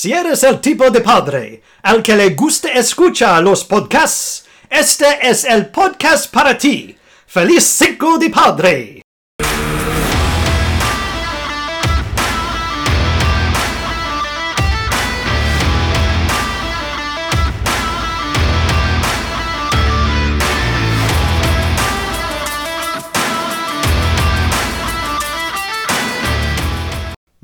Si eres el tipo de padre al que le gusta escuchar los podcasts, este es el podcast para ti. ¡Feliz Cinco de Padre!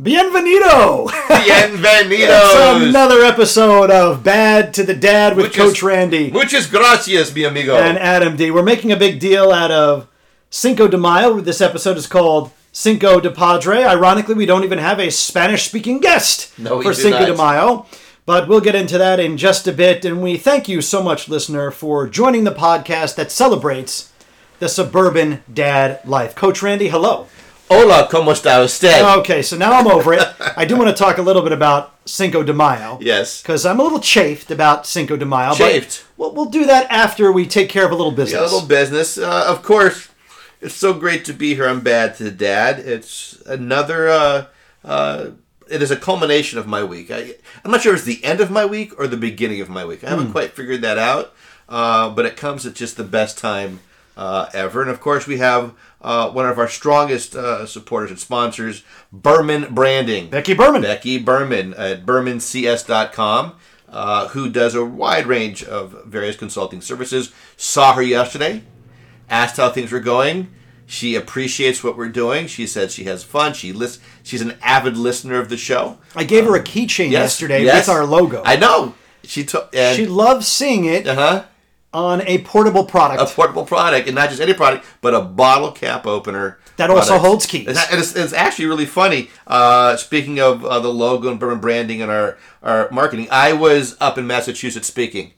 Bienvenido! Bienvenidos. It's another episode of Bad to the Dad with Muchas- Coach Randy Muchas gracias, mi amigo. and Adam D. We're making a big deal out of Cinco de Mayo. This episode is called Cinco de Padre. Ironically, we don't even have a Spanish speaking guest No, for Cinco not. de Mayo. But we'll get into that in just a bit. And we thank you so much, listener, for joining the podcast that celebrates the suburban dad life. Coach Randy, hello. Hola, ¿cómo está usted? Okay, so now I'm over it. I do want to talk a little bit about Cinco de Mayo. Yes. Because I'm a little chafed about Cinco de Mayo. but Chafed? We'll, we'll do that after we take care of a little business. A little business. Uh, of course, it's so great to be here. I'm bad to the dad. It's another. Uh, uh, it is a culmination of my week. I, I'm not sure if it's the end of my week or the beginning of my week. I haven't quite figured that out. Uh, but it comes at just the best time uh, ever. And of course, we have uh, one of our strongest uh, supporters and sponsors, Berman Branding. Becky Berman. Becky Berman at bermancs.com, uh, who does a wide range of various consulting services. Saw her yesterday, asked how things were going. She appreciates what we're doing. She said she has fun. She lis- She's an avid listener of the show. I gave her a keychain yesterday yes. with our logo. I know. She took. she loves seeing it Uh huh. On a portable product. A portable product, and not just any product, but a bottle cap opener That also product. holds keys. And it's, it's actually really funny. Uh, speaking of uh, the logo and branding and our, our marketing, I was up in Massachusetts speaking,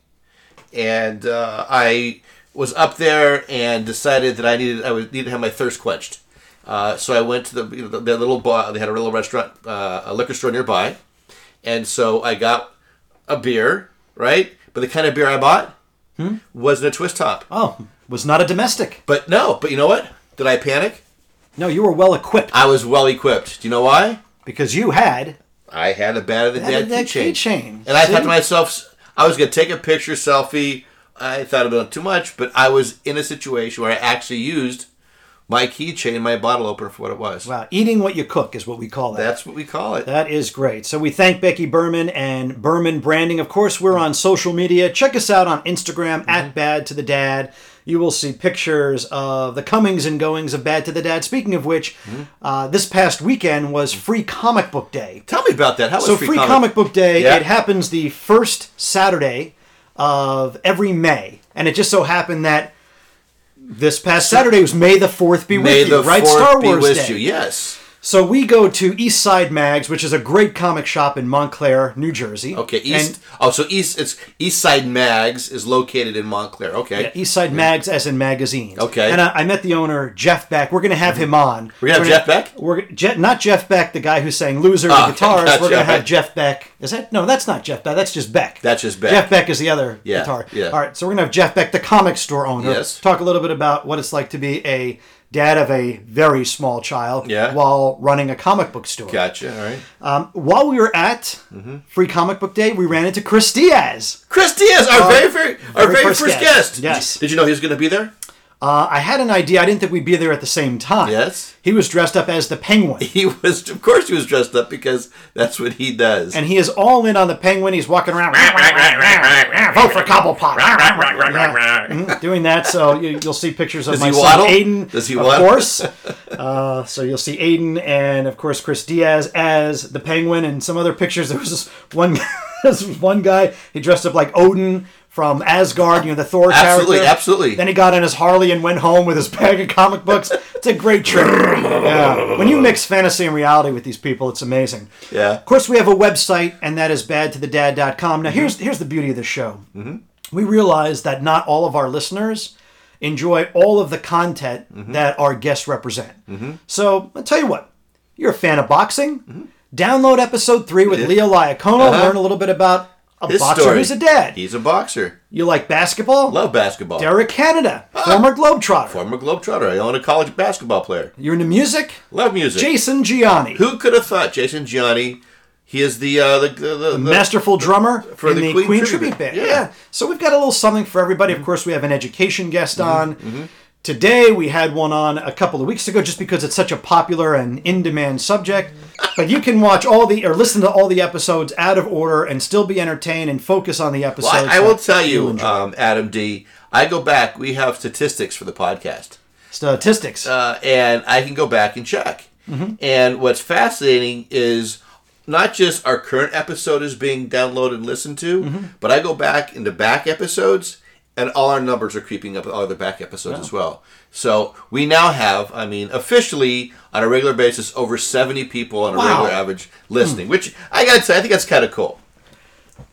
and uh, I was up there and decided that I needed I was needed to have my thirst quenched. Uh, so I went to the, you know, the, the little bar. They had a little restaurant, uh, a liquor store nearby, and so I got a beer, right? But the kind of beer I bought Hmm? wasn't a twist top. oh, was not a domestic. But no, but you know what? Did I panic? No, you were well equipped I was well equipped. Do you know why? because you had I had a Bad to the Dad that keychain. keychain. And I thought to myself, I was going to take a picture, selfie. I thought about it too much, but I was in a situation where I actually used my keychain, my bottle opener for what it was. Wow, eating what you cook is what we call that. That's what we call it. That is great. So we thank Becky Berman and Berman Branding. Of course, we're on social media. Check us out on Instagram Mm-hmm. at Bad to the Dad. You will see pictures of the comings and goings of Bad to the Dad. Speaking of which, Mm-hmm. uh, this past weekend was Free Comic Book Day. Tell me about that. How was So free, Free Comic, Book Day, Yeah. it happens the first Saturday of every May, and it just so happened that this past Saturday was May the Fourth be May with you, the right? fourth Star Wars with Day. you. Yes. So we go to East Side Mags, which is a great comic shop in Montclair, New Jersey. Okay. East. And, oh, so East. It's East Side Mags is located in Montclair. Okay. yeah, East Side Mags, as in magazines. Okay. And I, I met the owner, Jeff Beck. We're going to have him on. We're gonna have Jeff Beck? We're Je- not Jeff Beck, the guy who sang "Loser" Oh, the ah, guitarist. gotcha. We're going to have Jeff Beck. Is that no? That's not Jeff Beck. That's just Beck. That's just Beck. Jeff Beck is the other Yeah, guitar. yeah. All right. So we're going to have Jeff Beck, the comic store owner. Yes. Talk a little bit about what it's like to be a dad of a very small child Yeah. while running a comic book store. Gotcha. All right. Um, while we were at Mm-hmm. Free Comic Book Day, we ran into Chris Diaz. Chris Diaz, our very, very, our very, first, guest. guest. Yes. Did you know he was going to be there? Uh, I had an idea. I didn't think we'd be there at the same time. Yes. He was dressed up as the Penguin. He was, of course, he was dressed up because that's what he does. And he is all in on the Penguin. He's walking around. Vote for Cobblepot. Yeah, mhm, doing that. So you, you'll see pictures of Does my he son waddle? Aiden. Does he of waddle? course. Uh, so you'll see Aiden and of course Chris Diaz as the Penguin and some other pictures. There was this one, this one guy. He dressed up like Odin from Asgard. You know the Thor Absolutely, character. absolutely. Then he got on his Harley and went home with his bag of comic books. It's a great trip. yeah. When you mix fantasy and reality with these people, it's amazing. Yeah. Of course, we have a website, and that is badtothedad.com. Now, mm-hmm. here's here's the beauty of the show. Mm-hmm. We realize that not all of our listeners enjoy all of the content mm-hmm. that our guests represent. So, I'll tell you what. You're a fan of boxing? Download episode three with Leo Liacono. Uh-huh. Learn a little bit about a His boxer story. who's a dad. He's a boxer. You like basketball? Love basketball. Derek Canada, ah. former Globetrotter. Former Globetrotter. I own a college basketball player. You're into music? Love music. Jason Gianni. Who could have thought Jason Gianni He is the uh, the, the, the, the masterful drummer For the Queen Queen, Tribute. Band. Yeah. Yeah. So we've got a little something for everybody. Of course, we have an education guest mm-hmm. on. Mm-hmm. Today we had one on a couple of weeks ago, just because it's such a popular and in-demand subject. But you can watch all the or listen to all the episodes out of order and still be entertained and focus on the episodes. Well, I, I will tell you, um, Adam D. I go back. We have statistics for the podcast, statistics. uh, and I can go back and check. Mm-hmm. And what's fascinating is not just our current episode is being downloaded and listened to, Mm-hmm. but I go back into back episodes, and all our numbers are creeping up with all the back episodes as well. So we now have, I mean, officially on a regular basis, over seventy people on a Wow. Regular average listening. Which I gotta say, I think that's kind of cool.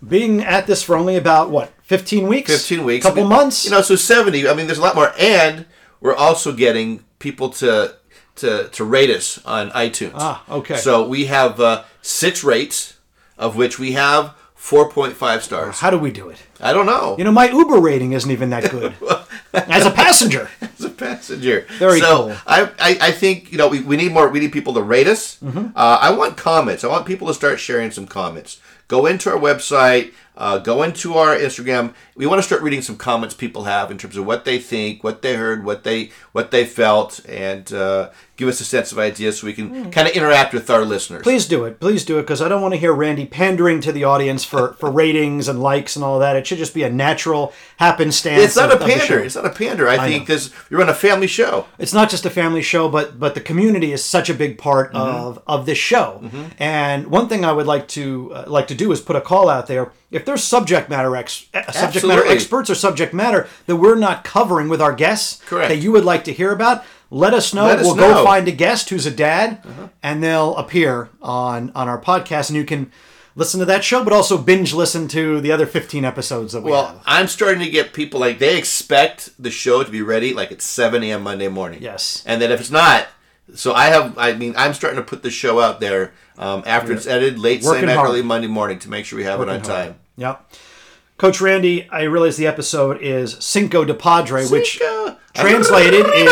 Being at this for only about what, fifteen weeks? 15 weeks. couple I mean, months. You know, so 70. I mean, there's a lot more. And we're also getting people to to to rate us on iTunes. Ah, okay. So we have uh, six rates, of which we have 4.5 stars. How do we do it? I don't know. You know, my Uber rating isn't even that good. As a passenger. as a passenger. Very so cool. I, I, I think you know we, we need more. We need people to rate us. Mm-hmm. Uh, I want comments. I want people to start sharing some comments. Go into our website. Uh, go into our Instagram. We want to start reading some comments people have in terms of what they think, what they heard, what they what they felt, and uh, give us a sense of ideas so we can kind of interact with our listeners. Please do it. Please do it because I don't want to hear Randy pandering to the audience for, for ratings and likes and all that. It should just be a natural happenstance. It's not of- a pander. It's not a pander. I, think know. this. We run a family show. It's not just a family show, but but the community is such a big part Mm-hmm. of of this show. And one thing I would like to uh, like to do is put a call out there. If there's subject matter ex- uh, subject matter experts or subject matter that we're not covering with our guests Correct. that you would like to hear about, let us know. Let us we'll know. Uh-huh. go find a guest who's a dad, and they'll appear on on our podcast, and you can listen to that show, but also binge listen to the other 15 episodes that we Well, have. I'm starting to get people like they expect the show to be ready like at 7 a.m. Monday morning. Yes. And then if it's not, so I have, I mean, I'm starting to put the show out there um, after it's edited, late Working night, hard. early Monday morning to make sure we have it on time. Yep. Coach Randy, I realize the episode is Cinco de Padre, which translated is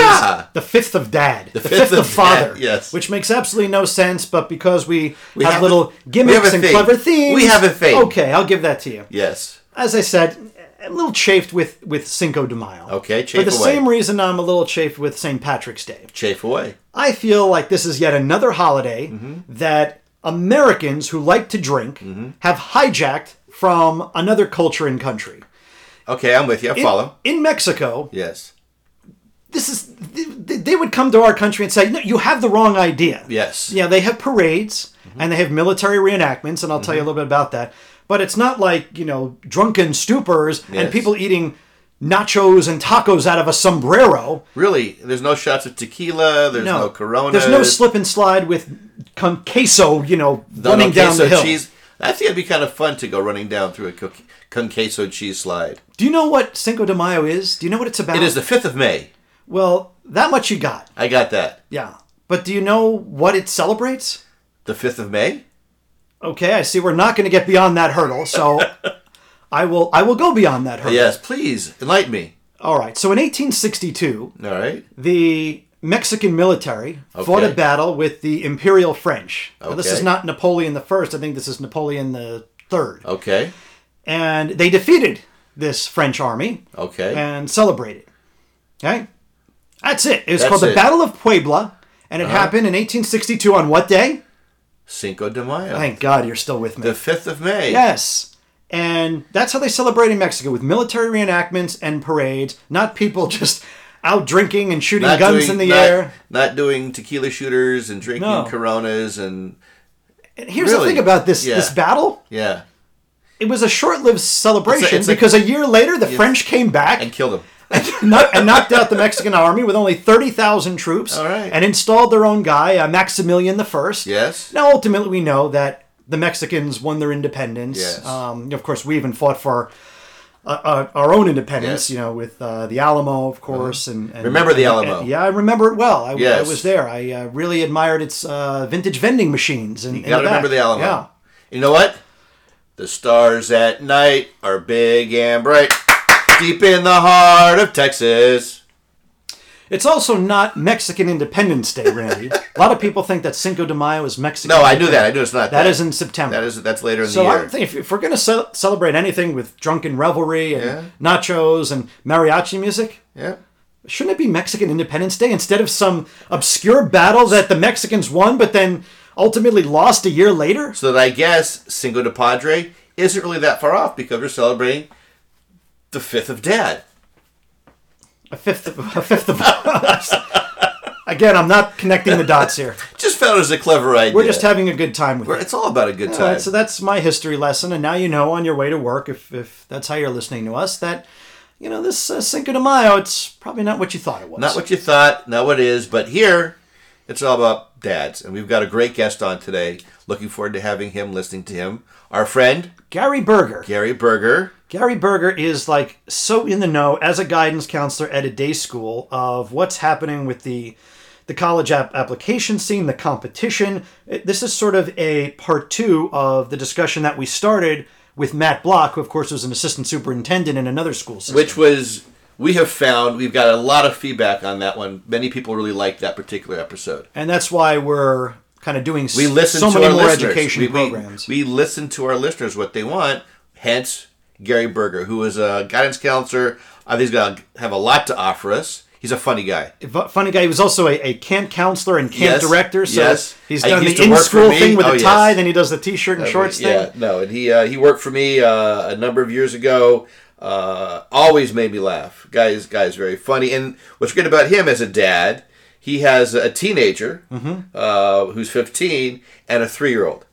the fifth of dad, the, fifth fifth, of of, father. dad, yes. Which makes absolutely no sense, but because we, We have, have little we have gimmicks and theme. clever themes. We have a theme. Okay, I'll give that to you. Yes. As I said, I'm a little chafed with, with Cinco de Mayo. Okay, chafe For the away. same reason I'm a little chafed with St. Patrick's Day. Chafe away. I feel like this is yet another holiday Mm-hmm. that Americans who like to drink Mm-hmm. have hijacked from another culture and country. Okay, I'm with you. I In- follow. In Mexico, Yes. this is they, would come to our country and say, "No, you have the wrong idea." Yes. Yeah, they have parades Mm-hmm. and they have military reenactments, and I'll tell you a little bit about that. But it's not like you know drunken stupors Yes. and people eating nachos and tacos out of a sombrero. Really, there's no shots of tequila. There's no, No, Corona. There's no slip and slide with con queso, you know, running down the hill. cheese. I think it'd be kind of fun to go running down through a co- con queso cheese slide. Do you know what Cinco de Mayo is? Do you know what it's about? It is the 5th of May. Well, that much you got. I got that. Yeah. But do you know what it celebrates? The 5th of May? Okay, I see we're not going to get beyond that hurdle, so I will I will go beyond that hurdle. Yes, please, enlighten me. All right. So in 1862, All right. the Mexican military fought a battle with the Imperial French. Now, this is not Napoleon the First. I think this is Napoleon the Third. Okay. And they defeated this French army Okay. and celebrated. Okay? That's it. It was That's called the it. Uh-huh. Battle of Puebla, and it happened in 1862 on what day? Cinco de Mayo. Thank God you're still with me. the 5th of May. Yes. And that's how they celebrate in Mexico with military reenactments and parades, not people just out drinking and shooting Not guns doing, in the not, air. Not doing tequila shooters and drinking No. Coronas and And here's the thing about this Yeah. this battle. yeah, It was a short-lived celebration It's a- it's because a year later the French came back and killed them. and knocked out the Mexican army with only 30,000 troops All right. and installed their own guy, uh, Maximilian the First. Yes. Now, ultimately, we know that the Mexicans won their independence. Yes. Um, of course, we even fought for uh, uh, our own independence, Yes. Uh-huh. you know, with uh, the Alamo, of course. And, and Remember the Alamo. and- yeah, I remember it well. I, I was there. I uh, really admired its uh, vintage vending machines. And You gotta remember the Alamo. Yeah. You know what? The stars at night are big and bright, deep in the heart of Texas. It's also not Mexican Independence Day, Randy. a lot of people think that Cinco de Mayo is Mexican. No, I knew that. I knew it's not That that. is in September. That is that's later in so the year. think if, if we're going to ce- celebrate anything with drunken revelry and Yeah. nachos and mariachi music, yeah. shouldn't it be Mexican Independence Day instead of some obscure battle that the Mexicans won but then ultimately lost a year later? So that I guess Cinco de Padre isn't really that far off because we're celebrating the fifth of Dad. A fifth of a fifth of us. Again, I'm not connecting the dots here. Just found it as a clever idea. We're just having a good time with it. It's all about a good All time. right, so that's my history lesson, and now you know on your way to work, if, if that's how you're listening to us, that you know this uh, Cinco de Mayo, it's probably not what you thought it was. Not what you thought, not what it is, but here it's all about dads. And we've got a great guest on today. Looking forward to having him, listening to him. Our friend, Gary Berger. Gary Berger. Gary Berger is like so in the know as a guidance counselor at a day school of what's happening with the the college app application scene, the competition. This is sort of a part two of the discussion that we started with Matt Block, who of course was an assistant superintendent in another school system. which was we have found we've got a lot of feedback on that one. Many people really liked that particular episode. and that's why we're kind of doing We listen so to many our more listeners. education we, we- programs. We, listen to our listeners what they want. Hence, Gary Berger, who is a guidance counselor. I think he's going to have a lot to offer us. He's a funny guy. Funny guy. He was also a, a camp counselor and camp Yes, director. So yes. he's done the for in-school thing with Oh, yes. tie, then he does the t-shirt and shorts yeah, thing. no, and he uh, he worked for me uh, a number of years ago. Uh, always made me laugh. Guys, guys, very funny. And what's great about him as a dad, he has a teenager Mm-hmm. uh, who's 15 and a three-year-old.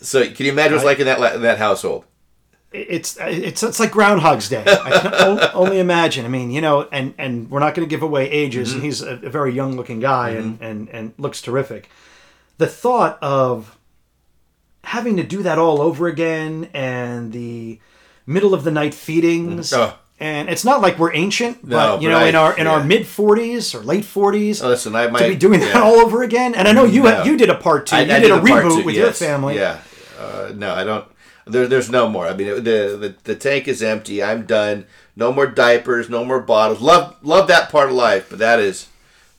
So can you imagine what's like in that in that household? It's it's it's like Groundhog's Day. I can only imagine. I mean, you know, and and we're not going to give away ages. Mm-hmm. And he's a, a very young-looking guy and and and looks terrific. The thought of having to do that all over again and the middle of the night feedings. Oh. And it's not like we're ancient, No, but you but know, I- in our in our mid forties or late forties, Oh, listen, I might to be doing that yeah. all over again. And I know you No. you did a part two. I- you I did, a part reboot two, with your family. Yeah. Uh, no, I don't. There, there's no more. I mean, the, the the tank is empty. I'm done. No more diapers. No more bottles. Love love that part of life, but that is,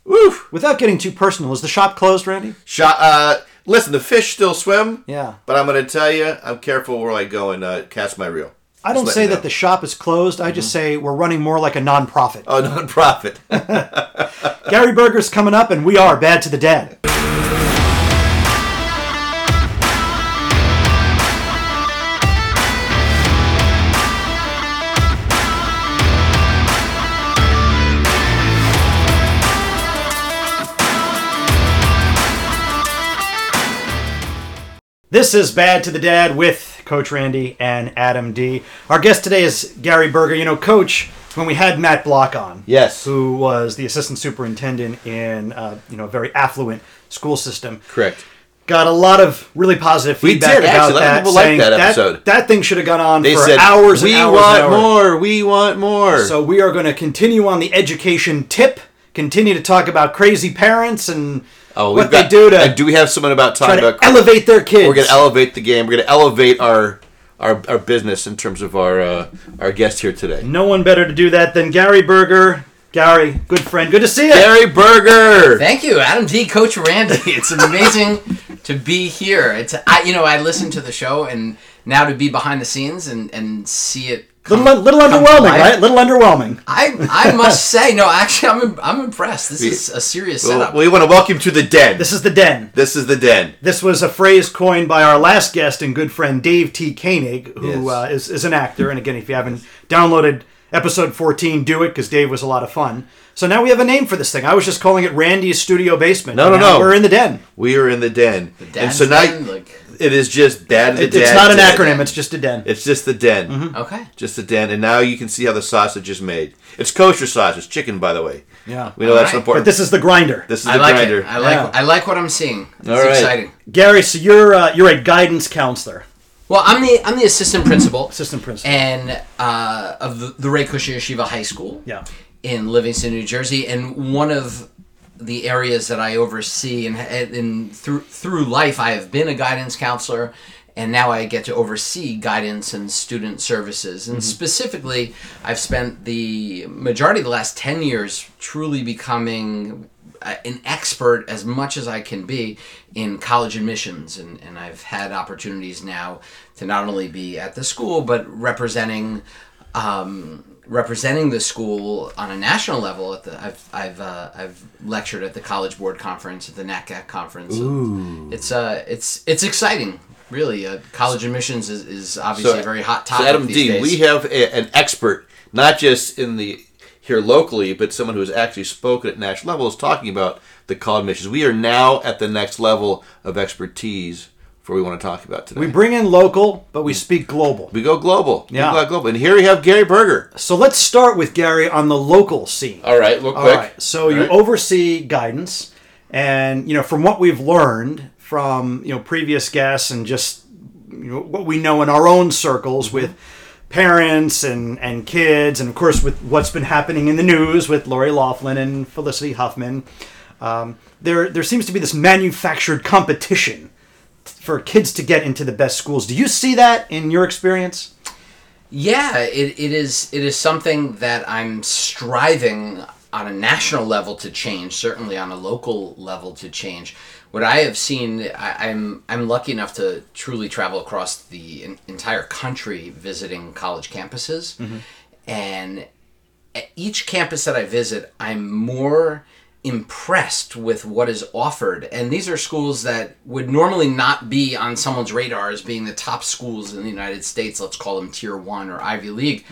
woo. Without getting too personal, is the shop closed, Randy? Shot. Uh, listen, the fish still swim. Yeah. But I'm going to tell you, I'm careful where I go and uh, cast my reel. I don't say that the shop is closed. I just say we're running more like a nonprofit. Oh, non-profit. Gary Berger's coming up, and we are Bad to the Dad. This is Bad to the Dad with Coach Randy and Adam D. Our guest today is Gary Berger. You know, Coach, when we had Matt Block on, Yes. who was the assistant superintendent in uh, you know a very affluent school system, Correct. got a lot of really positive We feedback did, about actually. A lot of that. people saying that episode. That thing should have gone on They for said hours and we hours want and hours. more. We want more. So we are going to continue on the education tip. Continue to talk about crazy parents and oh, what we've got, they do to and do we have someone about try talking to about? elevate their kids. We're going to elevate the game. We're going to elevate our our, our business in terms of our uh, our guest here today. no one better to do that than Gary Berger. Gary, good friend, good to see you. Gary Berger. Thank you, Adam D. Coach Randy. It's amazing to be here. It's I, you know, I listened to the show, and now to be behind the scenes and and see it. Come, little, little underwhelming, life. right? Little underwhelming. I I must say, no, actually, I'm I'm impressed. This is a serious Well, setup. we want to welcome to the den. This is the den. This is the den. This was a phrase coined by our last guest and good friend Dave T. Koenig, who Yes. uh, is, is an actor. And again, if you haven't downloaded episode 14, do it because Dave was a lot of fun. So now we have a name for this thing. I was just calling it Randy's Studio Basement. No, no, no. We're in the den. We are in the den, and Dad's so now den, like it is just dad. It- the it's not an den. acronym, it's just a den. It's just the den. okay. Just the den, and now you can see how the sausage is made. It's kosher sausage, chicken, by the way. Yeah. We know that's Alright. important. But this is the grinder. this is I the like grinder. it. I like Yeah. I like what I'm seeing. It's All right. exciting. Gary, so you're uh, you're a guidance counselor, Well, I'm the I'm the assistant principal assistant principal. and uh, of the, the Rae Kushner Yeshiva High School. yeah. in Livingston, New Jersey, and one of the areas that I oversee and, and through through life, I have been a guidance counselor, and now I get to oversee guidance and student services. And specifically, I've spent the majority of the last 10 years truly becoming uh, an expert as much as I can be in college admissions. And, and I've had opportunities now to not only be at the school, but representing. Um, representing the school on a national level at the I've I've uh, I've lectured at the College Board conference at the NACAC conference. Ooh. It's uh it's it's exciting. Really, uh, college admissions is, is obviously a very hot topic So Adam these Dean, days. we have a, an expert, not just in the here locally, but someone who has actually spoken at national level is talking about the college missions. We are now at the next level of expertise for what we want to talk about today. We bring in local, but we speak global. We go global. We Yeah. go global. And here we have Gary Berger. So let's start with Gary on the local scene. All right, real All quick. right. So you right. oversee guidance, and you know from what we've learned from you know previous guests and just you know what we know in our own circles Mm-hmm. with parents and and kids, and of course with what's been happening in the news with Lori Laughlin and Felicity Huffman. Um, there there seems to be this manufactured competition for kids to get into the best schools. Do you see that in your experience? Yeah, it, it is it is something that I'm striving on a national level to change, certainly on a local level to change. What I have seen, I, I'm I'm lucky enough to truly travel across the en- entire country visiting college campuses, mm-hmm. and at each campus that I visit, I'm more impressed with what is offered. And these are schools that would normally not be on someone's radar as being the top schools in the United States. Let's call them Tier One or Ivy League,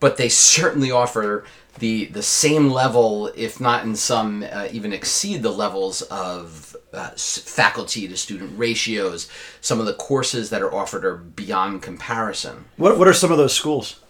but they certainly offer the the same level, if not in some uh, even exceed the levels of uh, s- faculty to student ratios. Some of the courses that are offered are beyond comparison. What what are some of those schools?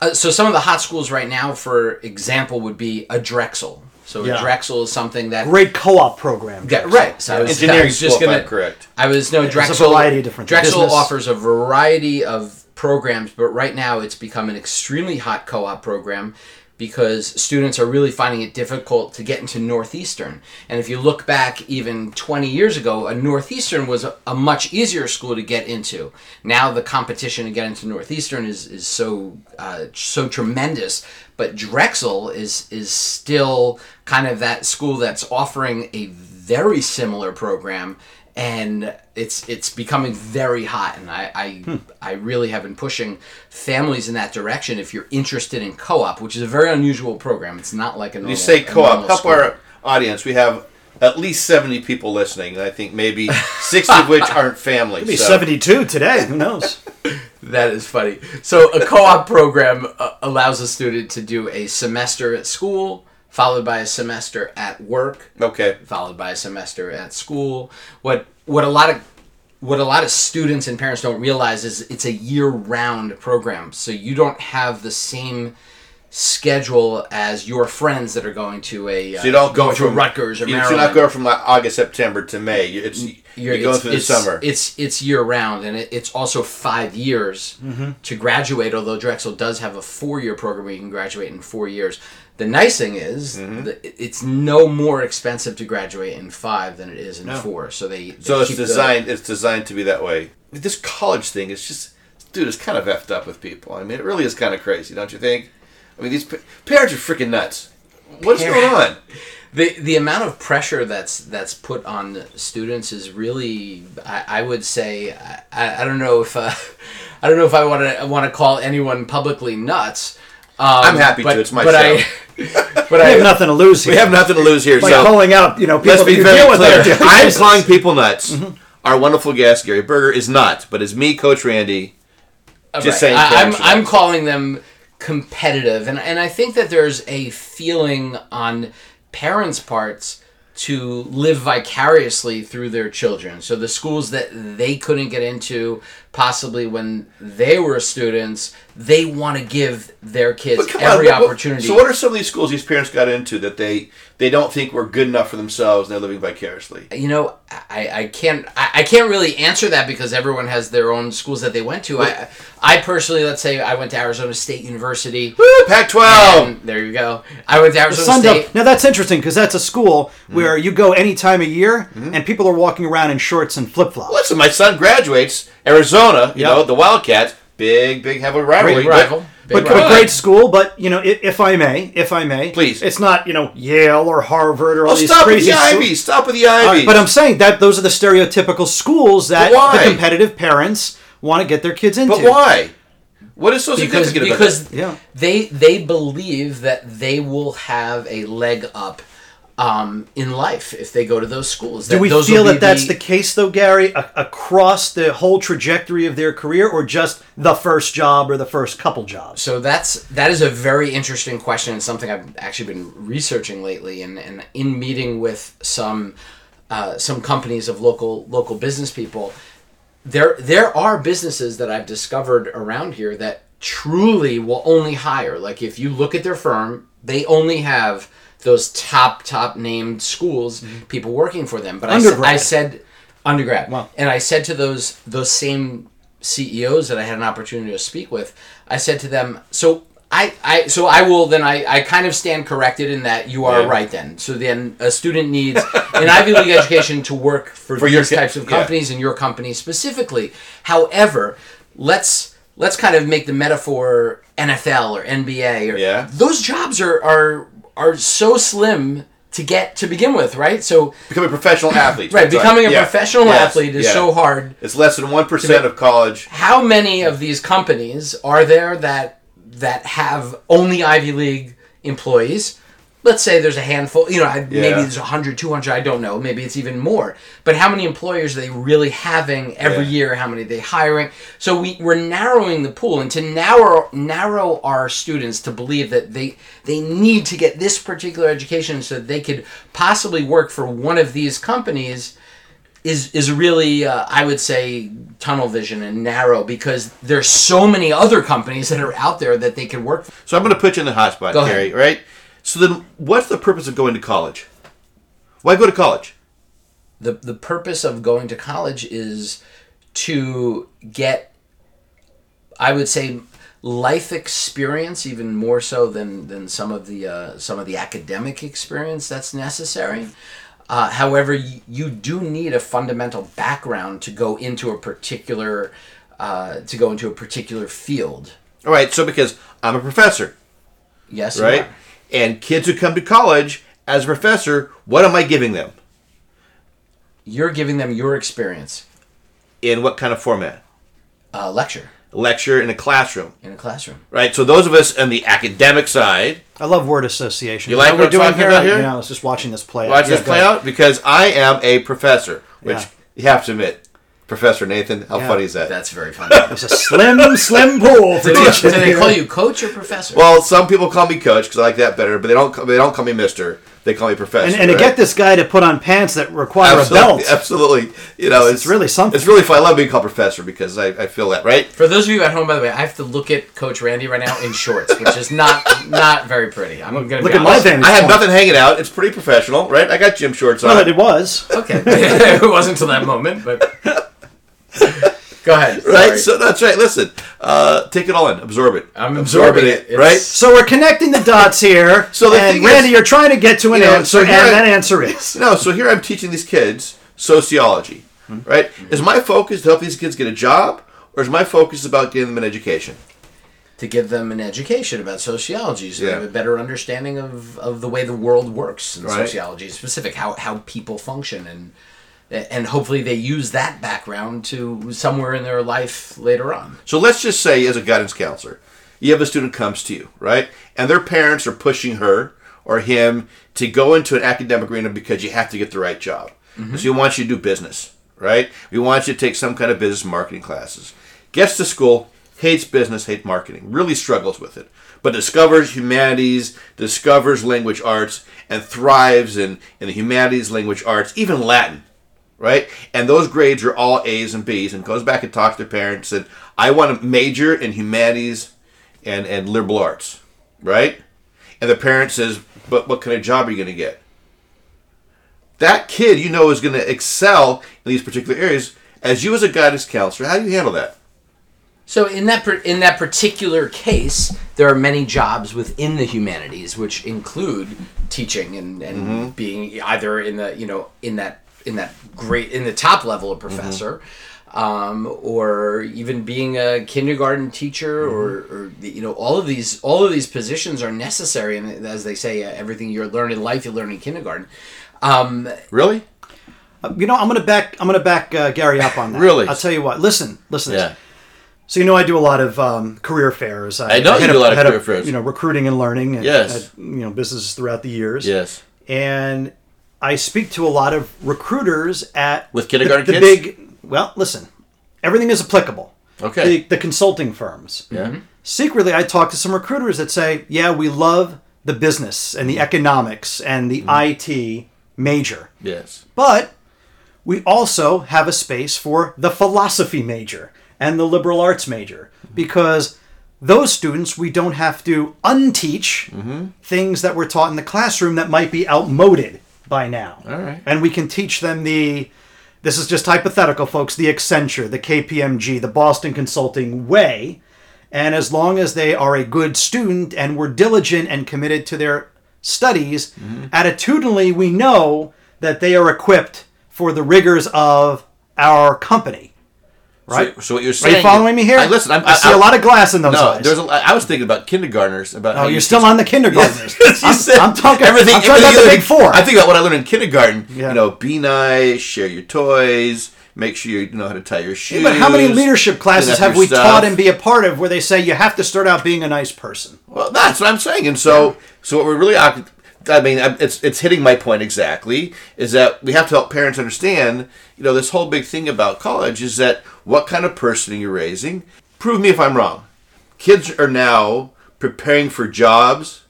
Uh, so some of the hot schools right now, for example, would be a Drexel. So Yeah. Drexel is something that Great co-op program. Yeah, right. So I was, Engineering I was just school, if gonna. I'm correct. I was no There's a Drexel. variety of different Drexel business. offers a variety of programs, but right now it's become an extremely hot co-op program because students are really finding it difficult to get into Northeastern. And if you look back even 20 years ago, a Northeastern was a, a much easier school to get into. Now the competition to get into Northeastern is, is so uh, so tremendous. But Drexel is is still kind of that school that's offering a very similar program and it's it's becoming very hot and I I, Hmm. I really have been pushing families in that direction if you're interested in co-op which is a very unusual program it's not like a normal, You say co-op. normal Help school. our audience. We have at least 70 people listening. I think maybe 60 of which aren't family. Be so- 72 today. Who knows? That is funny. So a co-op program uh, allows a student to do a semester at school, followed by a semester at work, Okay. followed by a semester at school. What what a lot of what a lot of students and parents don't realize is it's a year-round program. So you don't have the same schedule as your friends that are going to a uh, So you don't go going to Rutgers or you, Maryland. You're not going from like August, September to May. It's you're, You're- going it's- through the it's- summer. It's it's year round, and it, it's also five years Mm-hmm. to graduate. Although Drexel does have a four year program where you can graduate in four years. The nice thing is Mm-hmm. it's no more expensive to graduate in five than it is in No. four. So they, they so it's keep the- designed. it's designed to be that way. This college thing is just, dude, it's kind of effed up with people. I mean, it really is kind of crazy, don't you think? I mean, these pa- parents are freaking nuts. What's going on? the the amount of pressure that's that's put on students is really I, I would say I, I don't know if uh, I don't know if I want to want to call anyone publicly nuts. Um, I'm happy but, to. It's my but show. I, but I have nothing to lose here. We have nothing to lose here. By so calling out, you know, people let's be very deal with clear. on a daily I'm calling people nuts. Our wonderful guest Gary Berger is not, but is me, Coach Randy. Just Right. saying. I, I'm I'm calling them competitive, and and I think that there's a feeling on parents' parts to live vicariously through their children. So the schools that they couldn't get into possibly when they were students, they want to give their kids every on, what- opportunity. So, what are some of these schools these parents got into that they they don't think were good enough for themselves and they're living vicariously? you know, I, I can't I, I can't really answer that because everyone has their own schools that they went to. I I personally, let's say, I went to Arizona State University. Woo, Pac-12. And there you go. I went to Arizona Sun State. Devil- Now that's interesting because that's a school Mm-hmm. where you go any time of year and people are walking around in shorts and flip flops. Listen, my son graduates Arizona. You Yep. know the Wildcats, big big have a rivalry. Big but- rival. Big But, rival. but great school, but you know, if, if I may, if I may, Please. it's not you know Yale or Harvard or all Oh, these stop with crazy the schools. Ivy. Stop with the Ivy. right, but I'm saying that those are the stereotypical schools that the competitive parents want to get their kids into. But why? What is so because significant about because that? Yeah. they they believe that they will have a leg up um, in life if they go to those schools. Do we feel that that's the case, though, Gary, a- across the whole trajectory of their career, or just the first job or the first couple jobs? So that's that is a very interesting question and something I've actually been researching lately and, and in meeting with some uh, some companies of local local business people. There there are businesses that I've discovered around here that truly will only hire. Like if you look at their firm, they only have those top top named schools, mm-hmm. people working for them. But I, Undergrad. I said undergrad. Wow. And I said to those those same CEOs that I had an opportunity to speak with, I said to them, so I, I so I will then I, I kind of stand corrected in that you are Yeah. right then. So then a student needs an Ivy League education to work for, For these ki- types of yeah. companies and your company specifically. However, let's let's kind of make the metaphor NFL or NBA or Yeah. those jobs are are are so slim to get to begin with, right? So Becoming a professional athlete. right, becoming a Yeah. professional Yes. athlete is Yeah. so hard It's less than one percent of college. how many of these companies are there that that have only Ivy League employees? Let's say there's a handful, you know, I- Yeah. maybe there's 100, 200, I don't know, maybe it's even more. But how many employers are they really having every Yeah. year? How many are they hiring? So we, we're narrowing the pool and to narrow narrow our students to believe that they they need to get this particular education so that they could possibly work for one of these companies is is really uh, I would say tunnel vision and narrow because there's so many other companies that are out there that they could work for. So I'm going to put you in the hot spot, Go ahead. Right. So then, what's the purpose of going to college? Why go to college? The the purpose of going to college is to get I would say life experience even more so than than some of the uh, some of the academic experience that's necessary. Uh, however, you, you do need a fundamental background to go into a particular uh, to go into a particular field. All right. So because I'm a professor, Yes, right. And kids who come to college as a professor, what am I giving them? You're giving them your experience. In what kind of format? Uh, lecture Lecture in a classroom, in a classroom. right? So those of us on the academic side, I love word association. You like that what I'm talking about here? You know, I was just watching this play. watch out. this Yeah, play out because I am a professor, which Yeah. you have to admit, Professor Nathan. How Yeah. funny is that? That's very funny. It's a slim, slim pool for do, they, teaching. do they call you coach or professor? Well, some people call me coach because I like that better, but they don't. They don't call me Mister. They call me professor. And, and to right? get this guy to put on pants that require absolutely, a belt. absolutely, you know, it's, It's really something. It's really fun. I love being called professor because I, I feel that right. For those of you at home, by the way, I have to look at Coach Randy right now in shorts, which is not not very pretty. I'm gonna Look be at my honest. vantage I have point. nothing hanging out. It's pretty professional, right? I got gym shorts on. Well, it was. Okay, it wasn't until that moment, but go ahead. Right, so that's right. Listen, uh, take it all in, absorb it. I'm absorbing it. It's- right? So we're connecting the dots here. So the and thing Randy, is- you're trying to get to an You know, answer, so and I- that answer is No, so here I'm teaching these kids sociology, right? Is my focus to help these kids get a job, or is my focus about getting them an education? to give them an education about sociology so they have a better understanding of, of the way the world works in Right. sociology specific how, how people function and and hopefully they use that background to somewhere in their life later on So let's just say, as a guidance counselor, you have a student comes to you, right? And their parents are pushing her or him to go into an academic arena because you have to get the right job. Mm-hmm. So we want you to do business, right? We want you to take some kind of business marketing classes. Gets to school, hates business, hates marketing, really struggles with it, but discovers humanities, discovers language arts, and thrives in, in the humanities, language arts, even Latin right? And those grades are all A's and B's, and goes back and talks to parents and I want to major in humanities and and liberal arts, right? And the parent says, "But what kind of job are you going to get?" That kid, you know, is going to excel in these particular areas. As you, as a guidance counselor, how do you handle that? So in that per- in that particular case, there are many jobs within the humanities, which include teaching and, and Mm-hmm. being either in the you know in that in that great in the top level of professor, um, or even being a kindergarten teacher, or, or the, you know all of these all of these positions are necessary, and as they say, uh, everything you learn in life you learn in kindergarten. Um, Really? You know, I'm gonna back. I'm gonna back uh, Gary up on that. Really? I'll tell you what. Listen, listen. Yeah. So you know, I do a lot of um, career fairs. I know you head do a lot of head career fairs. You know, recruiting and learning. At, Yes. at, you know, businesses throughout the years. Yes. And I speak to a lot of recruiters at With kindergarten the, the kids? big. Well, listen, everything is applicable. Okay. The, the consulting firms. Yeah. Mm-hmm. Secretly, I talk to some recruiters that say, "Yeah, we love the business and the economics and the mm-hmm. IT major." Yes. But we also have a space for the philosophy major and the liberal arts major mm-hmm. because those students we don't have to unteach things that were taught in the classroom that might be outmoded by now. All right. And we can teach them the this is just hypothetical folks, the Accenture, the KPMG, the Boston Consulting way. And as long as they are a good student and were diligent and committed to their studies, mm-hmm. attitudinally we know that they are equipped for the rigors of our company. Right? So, so what you're saying? Are you following me here? I, listen, I'm, I see a lot of glass in those No, eyes. there's. A, I was thinking about kindergartners. About oh, you you're still teach- on the kindergartners. I'm, said I'm talking. everything. I'm talking about the big four. I think about what I learned in kindergarten. Yeah. You know, be nice, share your toys, make sure you know how to tie your shoes. but how many leadership classes have we stuff. taught and be a part of where they say you have to start out being a nice person? Well, that's what I'm saying. And so, so what we're really, I mean, it's it's hitting my point exactly. Is that we have to help parents understand, you know, this whole big thing about college is that what kind of person are you raising? Prove me if I'm wrong. Kids are now preparing for jobs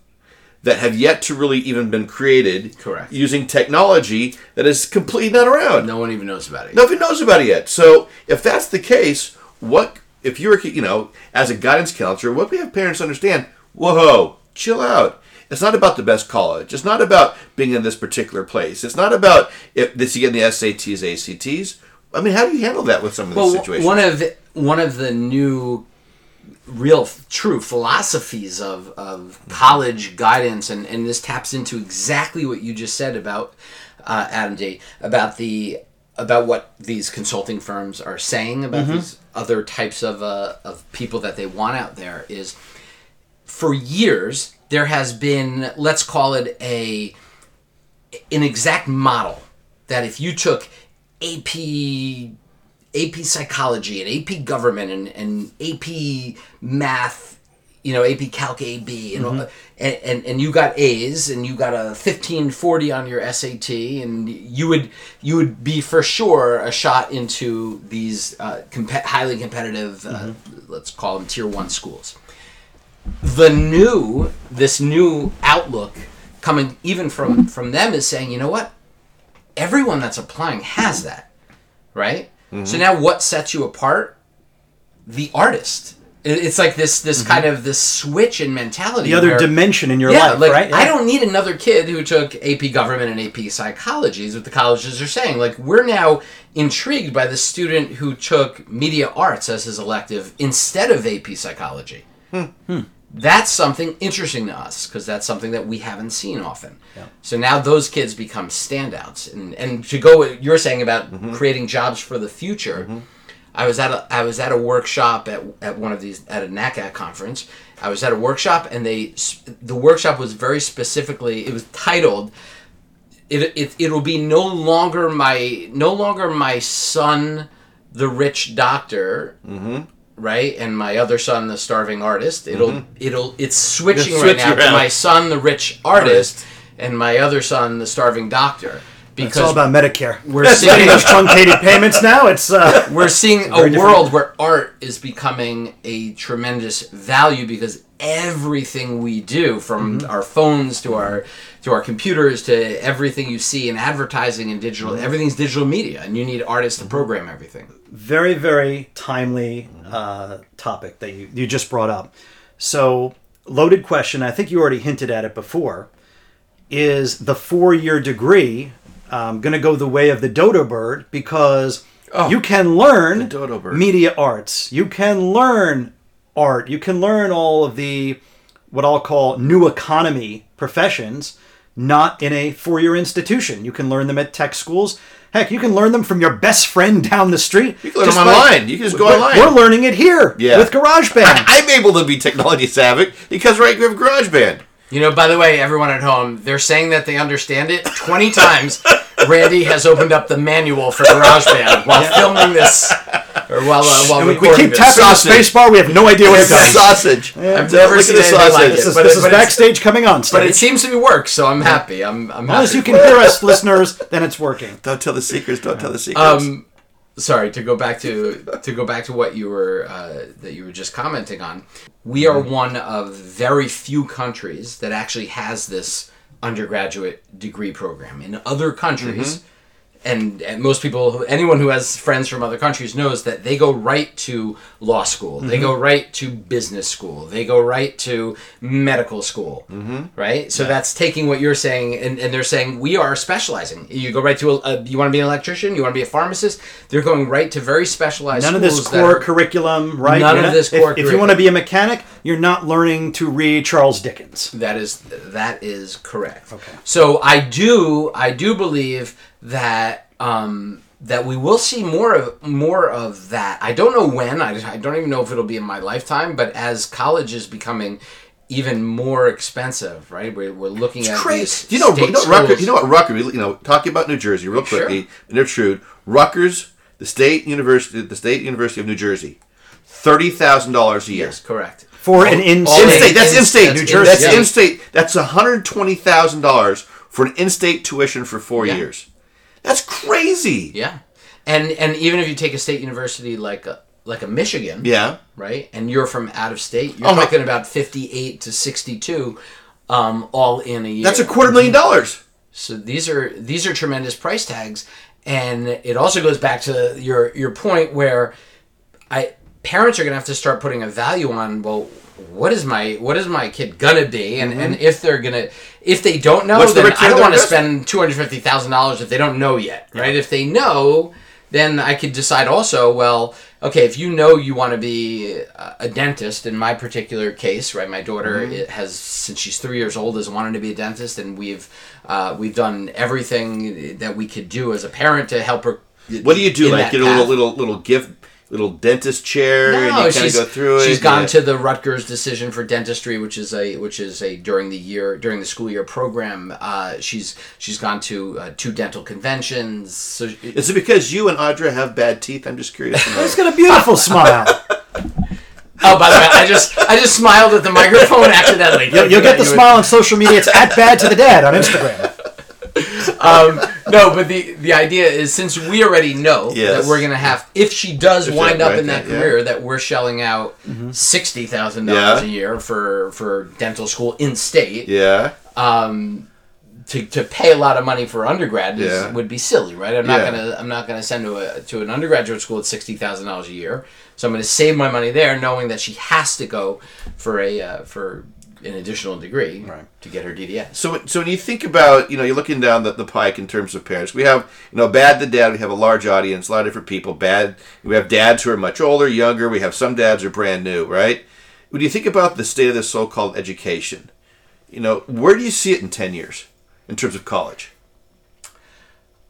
that have yet to really even been created. Correct. Using technology that is completely not around. no one even knows about it. Nobody knows about it yet. So if that's the case, what if you're you know as a guidance counselor, what we have parents understand? Whoa, chill out. It's not about the best college. It's not about being in this particular place. It's not about if this you get the SATs, ACTs. I mean, how do you handle that with some of these well, situations? one of one of the new real true philosophies of, of college guidance and, and this taps into exactly what you just said about uh, Adam D about the about what these consulting firms are saying about these other types of, uh, of people that they want out there is for years there has been let's call it a an exact model that if you took AP AP psychology and AP government and, and AP math, you know, AP Calc AB, and, all, and, and and you got A's and you got a fifteen forty on your SAT, and you would you would be for sure a shot into these uh, comp- highly competitive, uh, let's call them tier one schools. The new this new outlook coming even from from them is saying, you know what, everyone that's applying has that, right? So mm-hmm. now, what sets you apart? The artist. It's like this this mm-hmm. kind of this switch in mentality. The other where- dimension in your yeah, life, like right? I don't need another kid who took AP Government and AP Psychology. Is what the colleges are saying. Like we're now intrigued by the student who took Media Arts as his elective instead of AP Psychology. Hmm. Hmm. That's something interesting to us because that's something that we haven't seen often. So now those kids become standouts, and and to go what you're saying about mm-hmm. creating jobs for the future. Mm-hmm. I was at a I was at a workshop at, at one of these at a NACAC conference. I was at a workshop and they the workshop was very specifically it was titled it, it it'll be no longer my no longer my son the rich doctor mm-hmm. Right and my other son the starving artist it'll it'll it's switching It'll right switch now to around. my son the rich artist and my other son the starving doctor because It's all about Medicare. We're seeing those truncated payments now. It's uh, we're seeing a different. world where art is becoming a tremendous value because everything we do from our phones to our to our computers to everything you see in advertising and digital everything's digital media and you need artists to program everything. Very very timely uh, topic that you, you just brought up. So loaded question i think you already hinted at it before is the four-year degree um, going to go the way of the dodo bird because you can learn media arts. You can learn art you can learn all of the what i'll call new economy professions not in a four-year institution you can learn them at tech schools heck you can learn them from your best friend down the street You can learn Just them by- online. You can just go we're, online. we're learning it here Yeah. with GarageBand. I, I'm able to be technology savvy because right, we have GarageBand. you know by the way everyone at home they're saying that they understand it 20 times randy has opened up the manual for garageband while filming this or while, uh, while And we, recording we keep this. tapping the Sausage. space bar. We have no idea what it does. sausage. I've never Look seen at the anything like sausage. This is, But this it- is but backstage coming on stage. But it seems to be work, so I'm happy. I'm I'm as long as you can hear us, listeners, then it's working. Don't tell the secrets. Don't tell the secrets. Um, sorry to go back to to go back to what you were uh, that you were just commenting on. We are one of very few countries that actually has this undergraduate degree program. In other countries. And, and most people, anyone who has friends from other countries knows that they go right to law school. They go right to business school. They go right to medical school. Mm-hmm. Right. So that's taking what you're saying, and, and they're saying we are specializing. You go right to a, a you want to be an electrician, you want to be a pharmacist. They're going right to very specialized. None of this core are- curriculum, right? None of this if- core If, you want to be a mechanic, you're not learning to read Charles Dickens. That is that is correct. Okay. So I do I do believe that um, that we will see more of more of that. I don't know when. I, I don't even know if it'll be in my lifetime. But as college is becoming even more expensive, right? We're, we're looking at Crazy. these you know, you know Rutgers? You know what Rutgers? You know, talking about New Jersey real Sure. quickly, and they're true. Rutgers, the state university, the state university of New Jersey, thirty thousand dollars a year. Yes, correct. For an in all In in- state. That's in- in state. that's New Jersey. That's yeah. in state. That's one hundred twenty thousand dollars for an in-state tuition for four Yeah. years. That's crazy. Yeah, and and even if you take a state university like a like a Michigan, Yeah. right? And you're from out of state. You're Oh, my- talking about 58 to 62 um, all in a year. That's a quarter million dollars. So these are these are tremendous price tags, and it also goes back to your your point where I parents are gonna have to start putting a value on well. What is my what is my kid gonna be, and, and if they're gonna if they don't know, Mm-hmm. What's then I don't want to spend two hundred fifty thousand dollars if they don't know yet, right? If they know, then I could decide also. Well, okay, if you know you want to be a dentist, in my particular case, right? My daughter Mm-hmm. it has since she's three years old has wanted to be a dentist, and we've uh, we've done everything that we could do as a parent to help her. What do you do? in Like get a little little little gift, little dentist chair, and you No, kind of go through it. she's gone yeah. to the Rutgers decision for dentistry, which is a which is a during the year during the school year program. Uh, she's she's gone to uh, two dental conventions. So Is it because you and Audra have bad teeth? I'm just curious. to know. He's got a beautiful smile. oh, by the way, I just I just smiled at the microphone accidentally. You'll, you'll get the You- smile on social media. It's at bad to the dad on Instagram. um, no, but the the idea is since we already know Yes. that we're gonna have if she does If wind up in that yeah. career that we're shelling out sixty thousand dollars Yeah. a year for for dental school in state. yeah. Um, to, to pay a lot of money for undergrad is, Yeah. would be silly, right? I'm not Yeah. gonna I'm not gonna send to a to an undergraduate school at sixty thousand dollars a year. So I'm gonna save my money there, knowing that she has to go for a uh, for an additional degree Right. to get her DDS. So, so when you think about, you know, you're looking down the, the pike in terms of parents. We have, you know, bad to dad. We have a large audience, a lot of different people. Bad. We have dads who are much older, younger. We have some dads who are brand new, right? When you think about the state of the so-called education, you know, where do you see it in ten years in terms of college?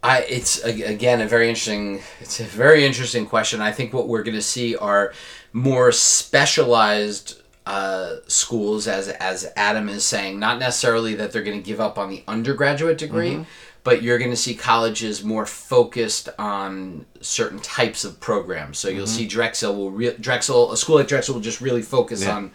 I it's again a very interesting it's a very interesting question. I think what we're going to see are more specialized uh, schools, as as Adam is saying, not necessarily that they're going to give up on the undergraduate degree, but you're going to see colleges more focused on certain types of programs. So you'll see Drexel will re- Drexel a school like Drexel will just really focus on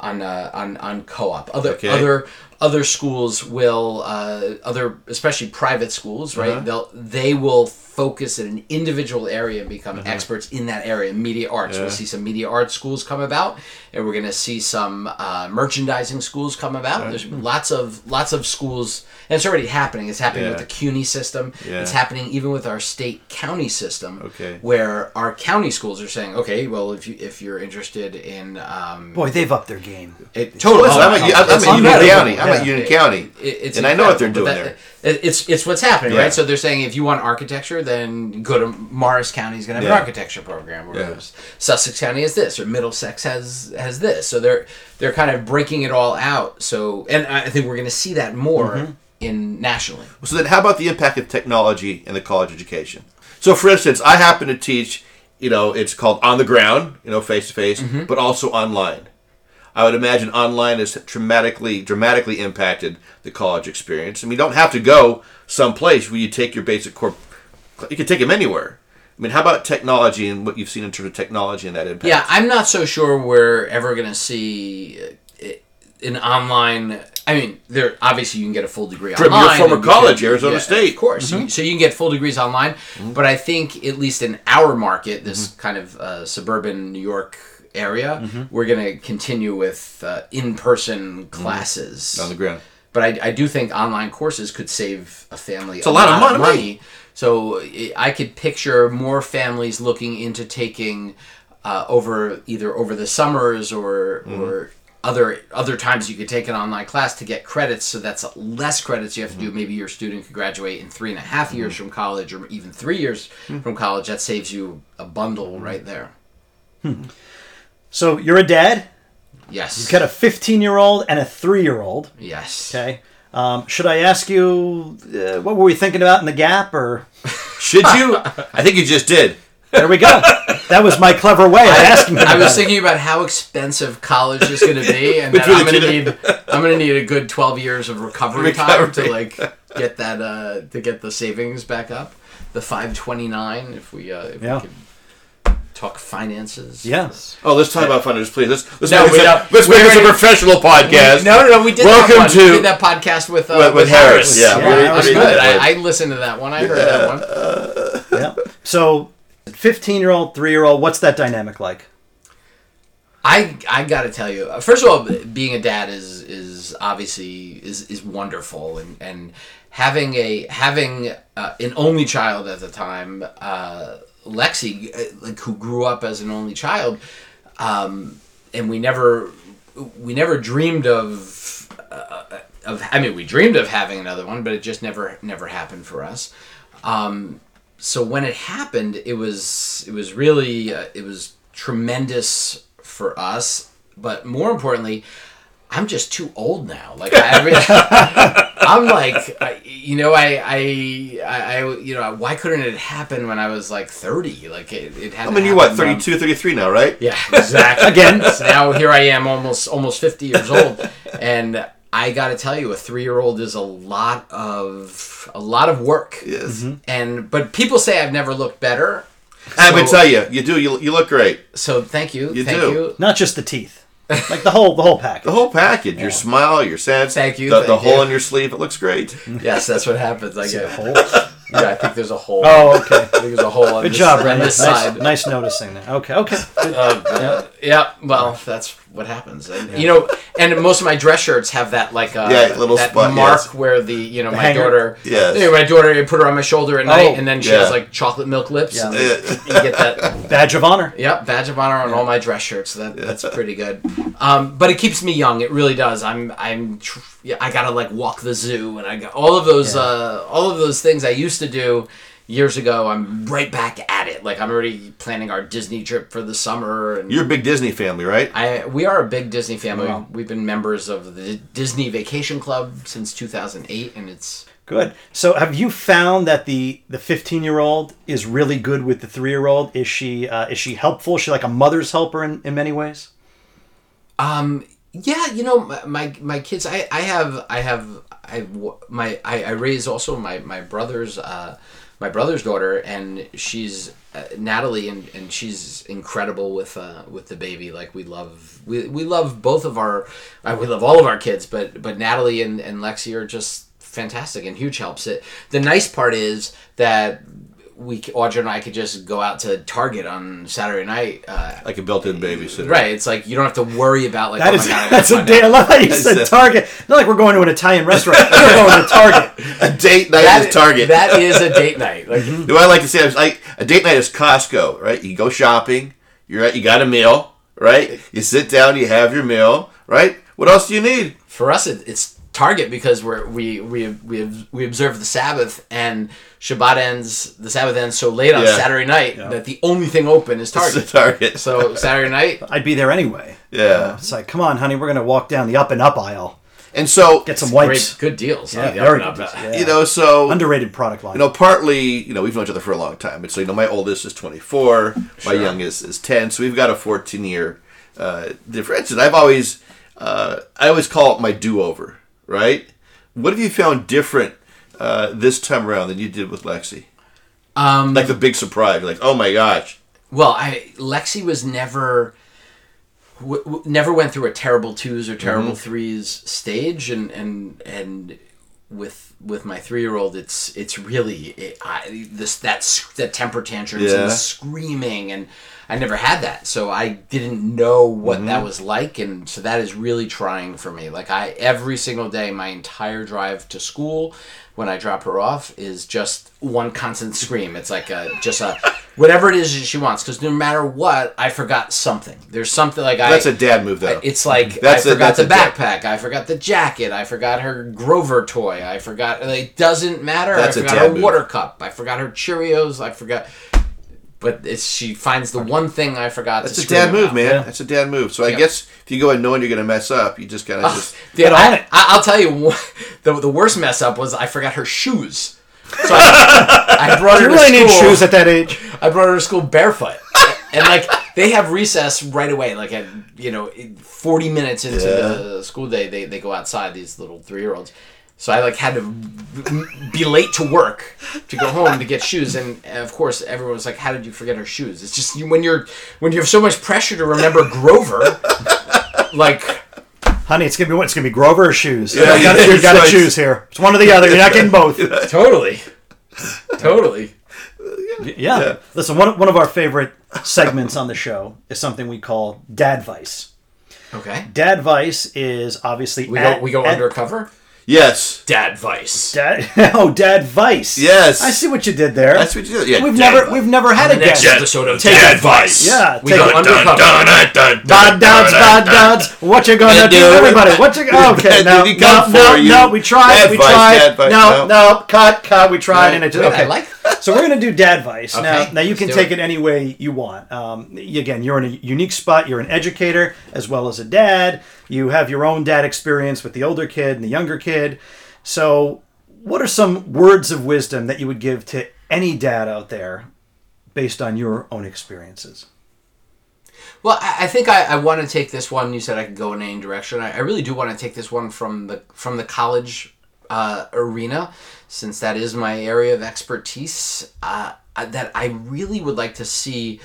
on uh, on on co-op. Other Okay. other other schools will, uh, other especially private schools, right? Uh-huh. They'll they will focus in an individual area and become experts in that area. Media arts. Yeah. We'll see some media arts schools come about, and we're going to see some uh, merchandising schools come about. There's lots of lots of schools, and it's already happening. It's happening Yeah. with the CUNY system. Yeah. It's happening even with our state county system. Okay. Where our county schools are saying, okay, well, if you if you're interested in um, Boy, they've upped their game. it, totally. Listen, I'm Oh, at, it's I'm at Union. County. I'm Yeah. at Union County, it- it's and I know what they're doing incredible, but that- it- It's it's what's happening, Yeah. right? So they're saying if you want architecture, then go to Morris County's going to have Yeah. an architecture program, or Yeah. Sussex County has this, or Middlesex has has this. So they're they're kind of breaking it all out. So and I think we're going to see that more Mm-hmm. in nationally. So then, how about the impact of technology in the college education? So, for instance, I happen to teach. You know, it's called on the ground. You know, face to face, but also online. I would imagine online has dramatically dramatically impacted the college experience. I mean, you don't have to go someplace where you take your basic core. You can take them anywhere. I mean, how about technology and what you've seen in terms of technology and that impact? Yeah, I'm not so sure we're ever going to see uh, an online. I mean, there obviously you can get a full degree From your online. former and you college, can- Arizona yeah, State. of course. You- so you can get full degrees online, but I think at least in our market, this kind of uh, suburban New York area, we're going to continue with uh, in-person classes on the ground. but I, I do think online courses could save a family it's a lot of money. So I- could picture more families looking into taking uh, over either over the summers or Mm-hmm. or other other times you could take an online class to get credits. So that's less credits you have to Mm-hmm. do. Maybe your student could graduate in three and a half years from college, or even three years Hmm. from college. That saves you a bundle right there. So you're a dad. Yes. You've got a 15 year old and a three year old. yes. Okay. Um, should I ask you uh, what were we thinking about in the gap, or Should you? I think you just did. there we go? that was my clever way of asking. I was thinking about how expensive college is going to be, and that I'm going to need I'm going to need a good 12 years of recovery, time to like get that uh, to get the savings back up. The 529, if we uh, if Yeah. we could talk finances. Yes. Oh, let's talk about finances, please. Let's let's No, make we this, a, let's make this a professional podcast. No, no, no. We did Welcome that one. to- we did that podcast with uh, With- with Harris, yeah. Yeah, that that was was good. good. I, I listened to that one. I heard that one. Yeah. So, 15 year old, three year old. What's that dynamic like? I I got to tell you, uh, first of all, being a dad is is obviously is is wonderful, and and having a having uh, an only child at the time, uh, Lexi, uh, like who grew up as an only child, um, and we never we never dreamed of uh, of I mean we dreamed of having another one, but it just never never happened for us. Um, so when it happened, it was it was really uh, it was tremendous for us, but more importantly, I'm just too old now. Like I, mean, I'm like, I, you know, I, I, I, I, you know, why couldn't it happen when I was like 30? Like it, it had. I mean, you're what, happen when- 32, 33 now, right? yeah, exactly. Again, so now here I am, almost almost fifty years old, and I got to tell you, a three year old is a lot of a lot of work. Yes. Mm-hmm. And but people say I've never looked better. I would So- tell you, you do. You, you look great. So thank you, You thank do. you. Not just the teeth, like the whole the whole package. The whole package, your smile, your sense, Thank you, the, the thank hole you. in your sleeve, it looks great. Yes, that's what happens. I get a hole? Yeah, I think there's a hole. Oh, okay. I think there's a hole on Good this, job, on Brandon. this Nice, side. nice noticing that. Okay, okay. Good. Uh, yeah, well, that's what happens. And, You know, and most of my dress shirts have that like uh, Yeah, little that spot, mark yes. where the you know my hanger? daughter. Yes. You know, my daughter, I put her on my shoulder at night, and then she yeah. has like chocolate milk lips. Yeah. And Yeah. you get that. Badge of honor. Yep, badge of honor on all my dress shirts. So that that's pretty good. Um, but it keeps me young. It really does. I'm I'm tr- yeah, I gotta like walk the zoo, and I got all of those Yeah. uh, all of those things I used to do years ago. I'm right back at it. Like I'm already planning our Disney trip for the summer. And You're a big Disney family, right? I we are a big Disney family. Wow. We've been members of the Disney Vacation Club since 2008, and it's Good. So, have you found that the the 15 year old is really good with the three year old? Is she uh, is she helpful? Is she like a mother's helper in, in many ways? Um. Yeah, you know, my my, my kids. I, I have I have I my I, I raise also my my brothers. Uh, my brother's daughter, and she's uh, Natalie, and, and she's incredible with uh, with the baby. Like we love we, we love both of our uh, we love all of our kids, but but Natalie and, and Lexi are just fantastic and huge helps. It the nice part is that we Audra and I could just go out to Target on Saturday night. Uh, Like a built-in babysitter. right, it's like you don't have to worry about like That oh is my God, that's a find day. I love how you That's said a- Target. Not like we're going to an Italian restaurant. We're going to Target. A date night That- is Target. That is a date night. Like The way I like to say it is like a date night is Costco, right? You go shopping, you're at, you got a meal, right? You sit down, you have your meal, right? What else do you need? for us, it, it's Target because we're we we we we observe the Sabbath and Shabbat ends the Sabbath ends so late on Yeah. Saturday night that the only thing open is Target. Target. So Saturday night, I'd be there anyway. yeah. It's like, come on, honey, we're gonna walk down the up and up aisle, And so get some great wipes. good deals. Yeah, Like, very good. and up. Yeah. you know, so Underrated product line. you know, partly, you know, we've known each other for a long time. And so, you know, my oldest is 24, my youngest is 10. So we've got a 14 year uh, difference. And I've always, uh, I always call it my do over, right? What have you found different uh, this time around than you did with Lexi? Um, Like the big surprise, like, oh my gosh. Well, I Lexi was never w- w- never went through a terrible twos or terrible threes stage, and and and with with my three year old, it's it's really it, I, this that's that temper tantrums Yeah. and the screaming, and I never had that, so I didn't know what that mm-hmm. was like, and so that is really trying for me. Like I every single day, my entire drive to school. When I drop her off, is just one constant scream. It's like a just a whatever it is that she wants. Because no matter what, I forgot something. There's something like I. That's a dad move, though. It's like That's I a- forgot the backpack. I forgot the jacket. I forgot her Grover toy. I forgot. It doesn't matter. That's I forgot dad her move. water cup. I forgot her Cheerios. I forgot. But it's she finds the one thing I forgot. That's to a scream dad move, about. man. Yeah. That's a dad move. So I Yeah. guess if you go in knowing you're going to mess up, you just got to ah, just. Dude, Get on I, it. I, I'll tell you, what- the the worst mess up was I forgot her shoes. So I, I brought her you to really need shoes at that age? I brought her to school barefoot. and like they have recess right away, like at you know, forty minutes into Yeah. the school day, they, they go outside. These little three year olds. So I like had to be late to work to go home to get shoes, and of course everyone was like, "How did you forget her shoes?" It's just you, when you're when you have so much pressure to remember Grover, like Honey, it's gonna be what? It's gonna be Grover shoes. Yeah, you gotta, yeah, you gotta choice. choose here. It's one or the other. You're not getting both. totally, totally. Yeah. Listen, one, one of our favorite segments on the show is something we call Dad Vice. Okay, Dad Vice is obviously we at- go we go at- undercover. Yes. Dad Vice. Dad, oh, Dad Vice. Yes. I see what you did there. That's what you did. Yeah, we've Dad never Vice. we've never had a next dad. episode of Take Dad. Vice. Yeah, we take go it. undercover. Bad dads, bad dads. What you gonna do, do. everybody? What you? Okay, Dad no, did he no, come no, for no. We tried. Dad we Vice, tried. Dad no, no. no, cut, cut. We tried, Right. and it just Wait, okay. I like So we're gonna do Dad Vice now. Okay, Now you let's can take it. it any way you want. Um, again, you're in a unique spot. You're an educator as well as a dad. You have your own dad experience with the older kid and the younger kid. So, what are some words of wisdom that you would give to any dad out there, based on your own experiences? Well, I, think I, I want to take this one. You said I could go in any direction. I, I really do want to take this one from the from the college uh, arena, since that is my area of expertise. Uh, that I really would like to see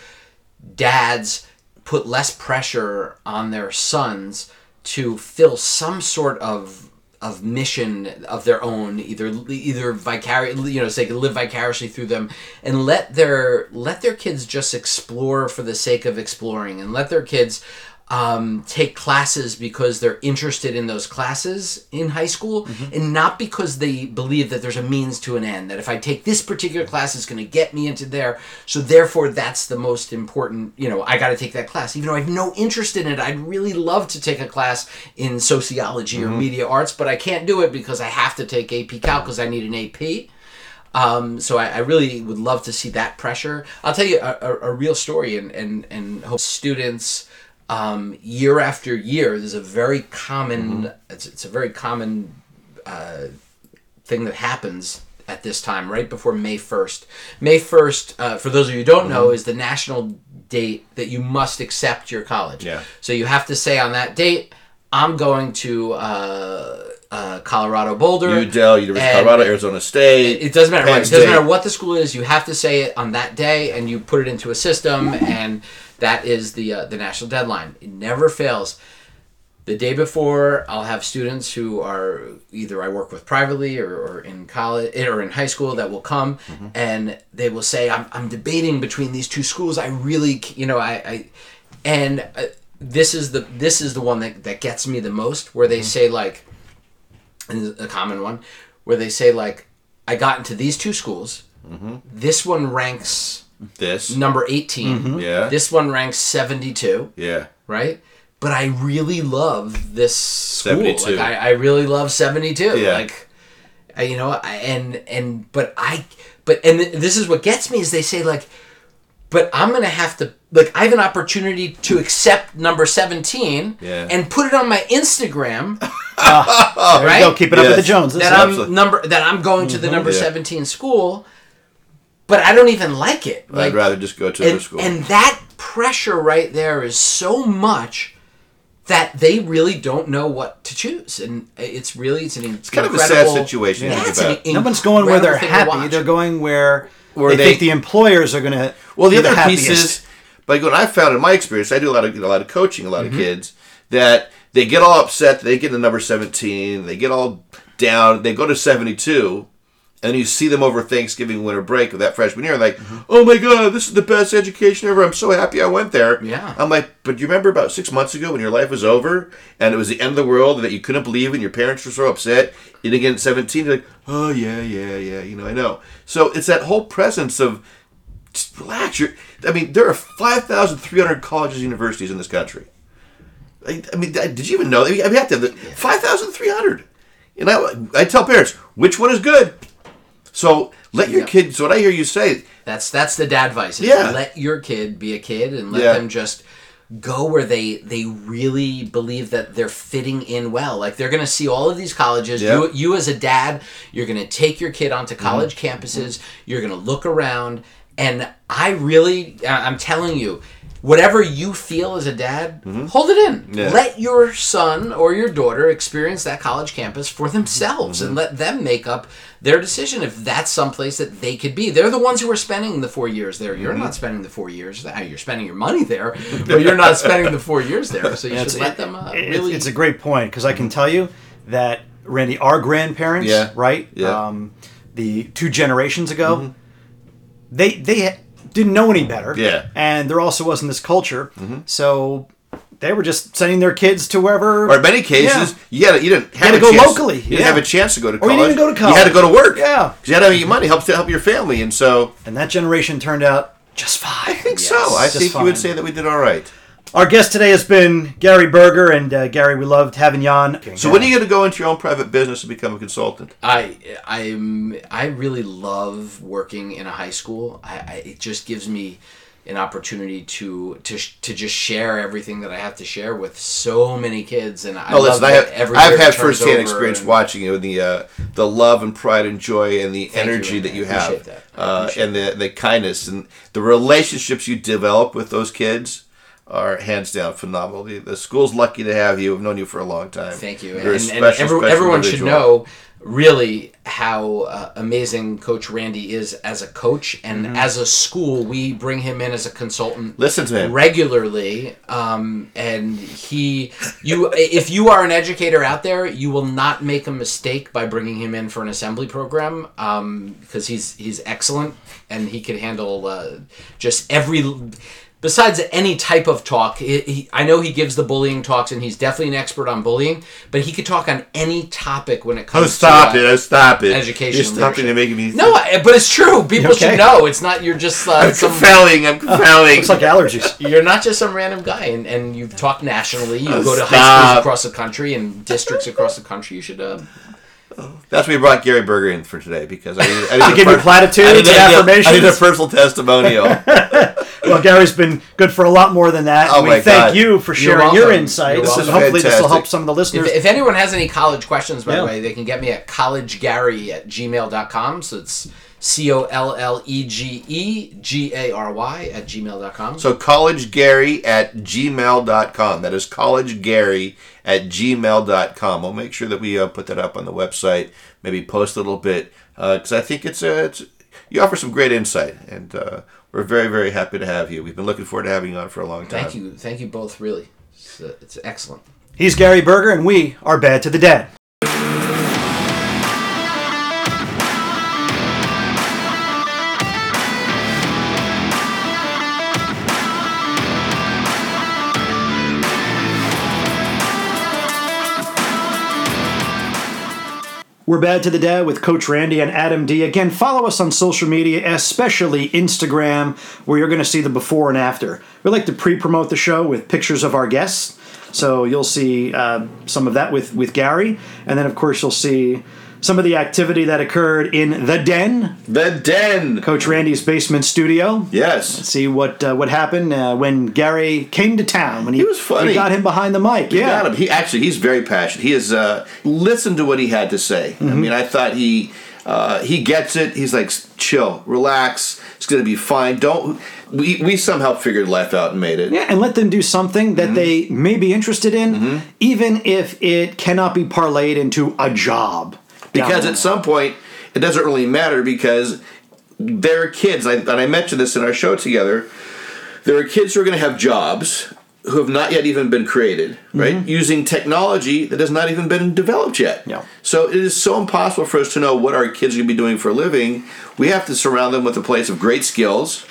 dads put less pressure on their sons to fill some sort of of mission of their own either either vicarious you know so live vicariously through them and let their let their kids just explore for the sake of exploring and let their kids um, take classes because they're interested in those classes in high school and not because they believe that there's a means to an end that if i take this particular class it's going to get me into there. So therefore that's the most important you know i got to take that class. Even though i have no interest in it i'd really love to take a class in sociology or media arts but i can't do it because i have to take ap calc because i need an ap um, so I, I really would love to see that pressure. I'll tell you a, a, a real story, and and and hope students um, year after year. There's a very common. It's, it's a very common uh, thing that happens at this time, right before May first. May first, uh, for those of you who don't know, is the national date that you must accept your college. Yeah. So you have to say on that date, I'm going to uh, uh, Colorado Boulder. UDel, University of Colorado, Arizona State. It doesn't matter. Penn? It doesn't State. matter what the school is. You have to say it on that day, and you put it into a system, and that is the uh, the national deadline. It never fails. The day before, I'll have students who are either I work with privately or, or in college or in high school that will come, Mm-hmm. and they will say, "I'm, I'm debating between these two schools. I really, you know, I, I and uh, this is the this is the one that, that gets me the most, where they Mm-hmm. say like, and a common one, where they say like, I got into these two schools. Mm-hmm. This one ranks this. number 18. Mm-hmm. Yeah. This one ranks 72, Yeah. right? But I really love this school. 72. Like I, I really love 72. Yeah. Like I, you know, I, and and but I but and th- this is what gets me is they say like but I'm going to have to like I have an opportunity to accept number 17 Yeah. and put it on my Instagram, ah. There right? you go. Keep it up with the Joneses. that I'm Absolutely. number that I'm going to the mm-hmm. number Yeah. 17 school, but I don't even like it. Like, I'd rather just go to another and, school. and that pressure right there is so much that they really don't know what to choose, and it's really it's an it's kind of a sad situation to Yeah, think it's an about. No one's going where they're incredible thing to happy. They're going where, Where they, they- think the employers are going to. Well, the be other happiest. piece is, like what I found in my experience, I do a lot of a lot of coaching, a lot Mm-hmm. of kids that they get all upset, they get to number seventeen, they get all down, they go to seventy two, and you see them over Thanksgiving winter break of that freshman year, like, Mm-hmm. oh my god, this is the best education ever. I'm so happy I went there. Yeah. I'm like, but you remember about six months ago when your life was over and it was the end of the world and that you couldn't believe and your parents were so upset. And didn't at 17, you're like, oh yeah, yeah, yeah, you know, I know. So it's that whole presence of just relax. You're, I mean, there are 5,300 colleges and universities in this country. I, I mean, did you even know? I mean, we have to have the 5,300. And I, I tell parents, which one is good? So let your Yeah. kids, what I hear you say, That's that's the dad advice. Yeah. Let your kid be a kid and let Yeah. them just go where they they really believe that they're fitting in well. Like they're gonna see all of these colleges. Yeah. You you as a dad, you're gonna take your kid onto Mm-hmm. college campuses. You're gonna look around, and I really, I'm telling you. Whatever you feel as a dad, hold it in. Mm-hmm. Yeah. Let your son or your daughter experience that college campus for themselves Mm-hmm. and let them make up their decision if that's someplace that they could be. They're the ones who are spending the four years there. You're Mm-hmm. not spending the four years there. You're spending your money there, but you're not spending the four years there. So you It's- should let them uh, it- really. It's a great point because I can tell you that Randy, our grandparents, Yeah. right? Yeah. Um, the two generations ago, they they didn't know any better. Yeah. And there also wasn't this culture, mm-hmm. so they were just sending their kids to wherever. or in many cases, you, had, you didn't have had a to go chance, locally, You didn't have a chance to go to college. Or you didn't go to college. You had to go to work. Yeah. Because you had to your money, help to help your family. And so And that generation turned out just fine. I think so. I think you would say that we did all right. Our guest today has been Gary Berger, and uh, Gary, we loved having you on. So when are you going to go into your own private business and become a consultant? I I'm I really love working in a high school. I, I it just gives me an opportunity to to to just share everything that I have to share with so many kids. And I love listen, I have, every I've had firsthand experience and- watching you, the uh, the love and pride and joy and the Thank you, energy that you I have, that. Uh, and the the kindness and the relationships you develop with those kids are hands down phenomenal. The, the school's lucky to have you. I've known you for a long time. Thank you. You're And, a and every- special everyone should know really how uh, amazing Coach Randy is as a coach, and Mm-hmm. as a school, we bring him in as a consultant. Listen to him. regularly um, and he you if you are an educator out there you will not make a mistake by bringing him in for an assembly program um, because he's he's excellent and he can handle uh, just every besides any type of talk he, he, i know he gives the bullying talks and he's definitely an expert on bullying but he could talk on any topic when it comes Oh, stop to uh, it! Oh, stop it! education You're stopping leadership. and making me. no I, but it's true people okay? should know it's not you're just uh, I'm some confounding. I'm confounding. It's like allergies. you're not just some random guy, and, and you've talked nationally. You Oh, go to high schools across the country and districts across the country. You should. Uh, That's why we brought Gary Berger in for today because I need, I need To a give you per- platitudes I need, and I need a- affirmations. I need a personal testimonial. Well, Gary's been good for a lot more than that. Oh we my thank God. you for sharing your insights, You're and welcome. hopefully this will help some of the listeners. if, if anyone has any college questions, by Yeah. the way, they can get me at collegegary at gmail.com. So it's C O L L E G E G A R Y at gmail.com. So collegegary at gmail.com. That is collegegary at gmail.com. We'll make sure that we uh, put that up on the website, maybe post a little bit, because I think it's, uh, it's you offer some great insight, and uh, we're very, very happy to have you. We've been looking forward to having you on for a long time. Thank you. Thank you both, really. It's, uh, it's excellent. He's Gary Berger, and we are Bad to the Dad. We're Bad to the Dad with Coach Randy and Adam D. Again, follow us on social media, especially Instagram, where you're going to see the before and after. We like to pre promote the show with pictures of our guests. So you'll see uh, some of that with, with Gary. And then, of course, you'll see some of the activity that occurred in the den, The Den. Coach Randy's basement studio. Yes. See what uh, what happened uh, when Gary came to town. When he, He was funny. We got him behind the mic. You yeah, got him. He actually he's very passionate. He has uh, listened to what he had to say. Mm-hmm. I mean, I thought he uh, he gets it. He's like, chill, relax. It's gonna be fine. Don't. We we somehow figured life out and made it. Yeah, and let them do something that they may be interested in, even if it cannot be parlayed into a job. Because at some point, it doesn't really matter because there are kids, I, and I mentioned this in our show together. There are kids who are going to have jobs who have not yet even been created, right? Using technology that has not even been developed yet. Yeah. So it is so impossible for us to know what our kids are going to be doing for a living. We have to surround them with a place of great skills,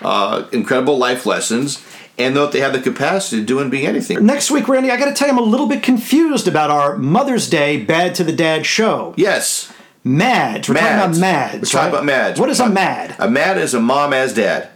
uh, incredible life lessons, and that they have the capacity to do and be anything. Next week, Randy, I got to tell you, I'm a little bit confused about our Mother's Day Bad to the Dad show. Yes. Mads. We're talking about Mads. Mads. We're talking about Mads. What is a uh, Mad? A mad is a mom as dad.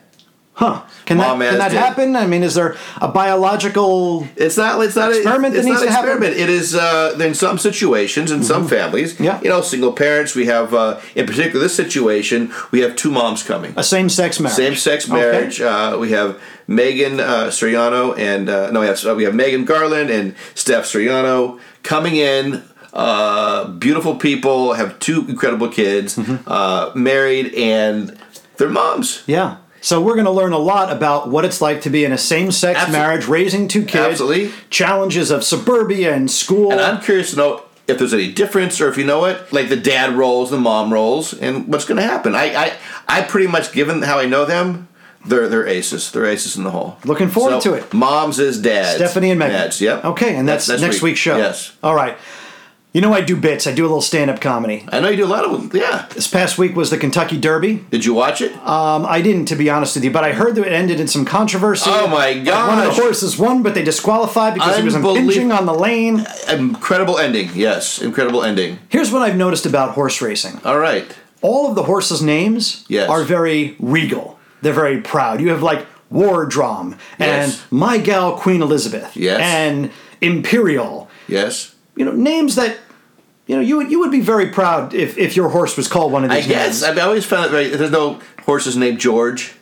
Huh? Can Mom that, can that happen? I mean, is there a biological? It's not. It's not Experiment a, it's needs not happen? experiment. It is uh, in some situations, in some families. Mm-hmm. Yeah. You know, single parents. We have, uh, in particular, this situation, we have two moms coming. A same-sex marriage. Same-sex Okay. marriage. Uh, we have Megan uh, Soriano and uh, no, we have we have Megan Garland and Steph Soriano coming in. Uh, beautiful people have two incredible kids, Mm-hmm. uh, married, and they're moms. Yeah. So we're going to learn a lot about what it's like to be in a same-sex Absol- marriage, raising two kids, Absolutely. challenges of suburbia and school. And I'm curious to know if there's any difference or if you know it, like the dad roles, the mom roles, and what's going to happen. I, I, I pretty much, given how I know them, they're they're aces. They're aces in the hole. Looking forward So, to it. Moms is dads. Stephanie and Megan. Dads. Yep. Okay, and that's, next week. week's show. Yes. All right. You know I do bits. I do a little stand-up comedy. I know you do a lot of them. Yeah. This past week was the Kentucky Derby. Did you watch it? Um, I didn't, to be honest with you, but I heard that it ended in some controversy. Oh, my god! One of the horses won, but they disqualified because he was impinging on the lane. incredible ending. Yes, incredible ending. Here's what I've noticed about horse racing. All right. All of the horses' names Yes. are very regal. They're very proud. You have like War Drum and Yes. My Gal Queen Elizabeth Yes. and Imperial. Yes. You know, names that you know you would you would be very proud if, if your horse was called one of these. I guess names. I've always found it very. There's no horses named George.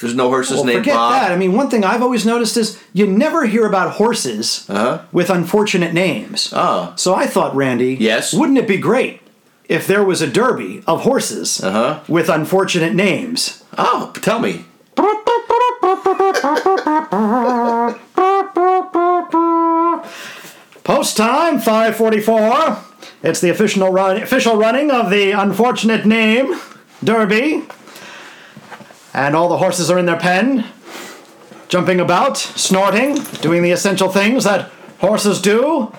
There's no horses Well, named forget Bob. that. I mean, one thing I've always noticed is you never hear about horses Uh-huh. with unfortunate names. Oh. So I thought, Randy, Yes? wouldn't it be great if there was a derby of horses Uh-huh. with unfortunate names? Oh, tell me. Post time, 544. It's the official run, official running of the unfortunate name derby. And all the horses are in their pen, jumping about, snorting, doing the essential things that horses do.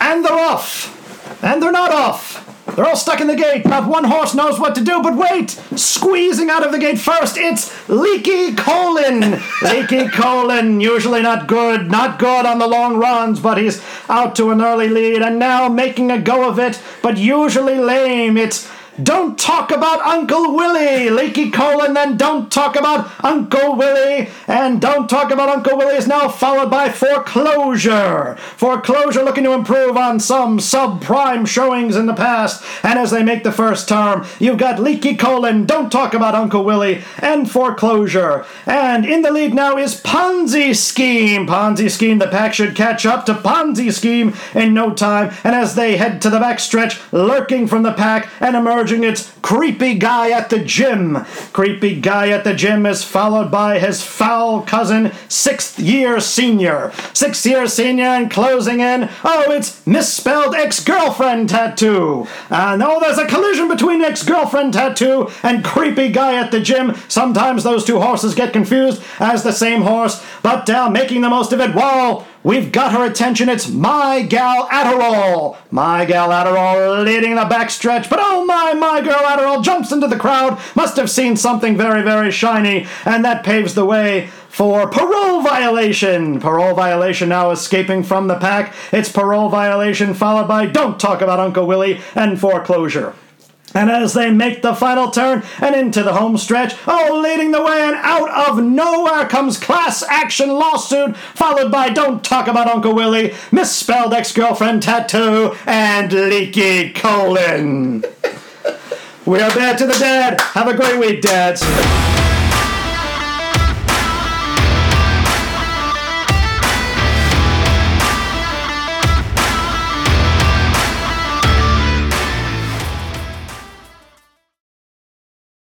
And they're off. And they're not off. They're all stuck in the gate. Not one horse knows what to do, but wait! Squeezing out of the gate first, it's Leaky Colon! Leaky Colon, usually not good, not good on the long runs, but he's out to an early lead and now making a go of it, but usually lame. It's don't talk about Uncle Willie! Leaky colon, then don't talk about Uncle Willie! And don't talk about Uncle Willie is now followed by foreclosure! Foreclosure looking to improve on some subprime showings in the past, and as they make the first term, you've got Leaky colon, don't talk about Uncle Willie, and foreclosure. And in the lead now is Ponzi Scheme! Ponzi Scheme, the pack should catch up to Ponzi Scheme in no time, and as they head to the backstretch, lurking from the pack and emerging its creepy guy at the gym. Creepy guy at the gym is followed by his foul cousin, sixth year senior. Sixth year senior and closing in. Oh, it's misspelled ex girlfriend tattoo. And oh, there's a collision between ex girlfriend tattoo and creepy guy at the gym. Sometimes those two horses get confused as the same horse, but uh, making the most of it. Whoa! We've got her attention. It's my gal Adderall. My gal Adderall leading the backstretch. But oh my, my girl Adderall jumps into the crowd. Must have seen something very, very shiny. And that paves the way for parole violation. Parole violation now escaping from the pack. It's parole violation followed by don't talk about Uncle Willie and foreclosure. And as they make the final turn and into the home stretch, oh, leading the way and out of nowhere comes class action lawsuit, followed by Don't Talk About Uncle Willie, misspelled ex girlfriend tattoo, and leaky colon. we are bad to the dad. Have a great week, dads.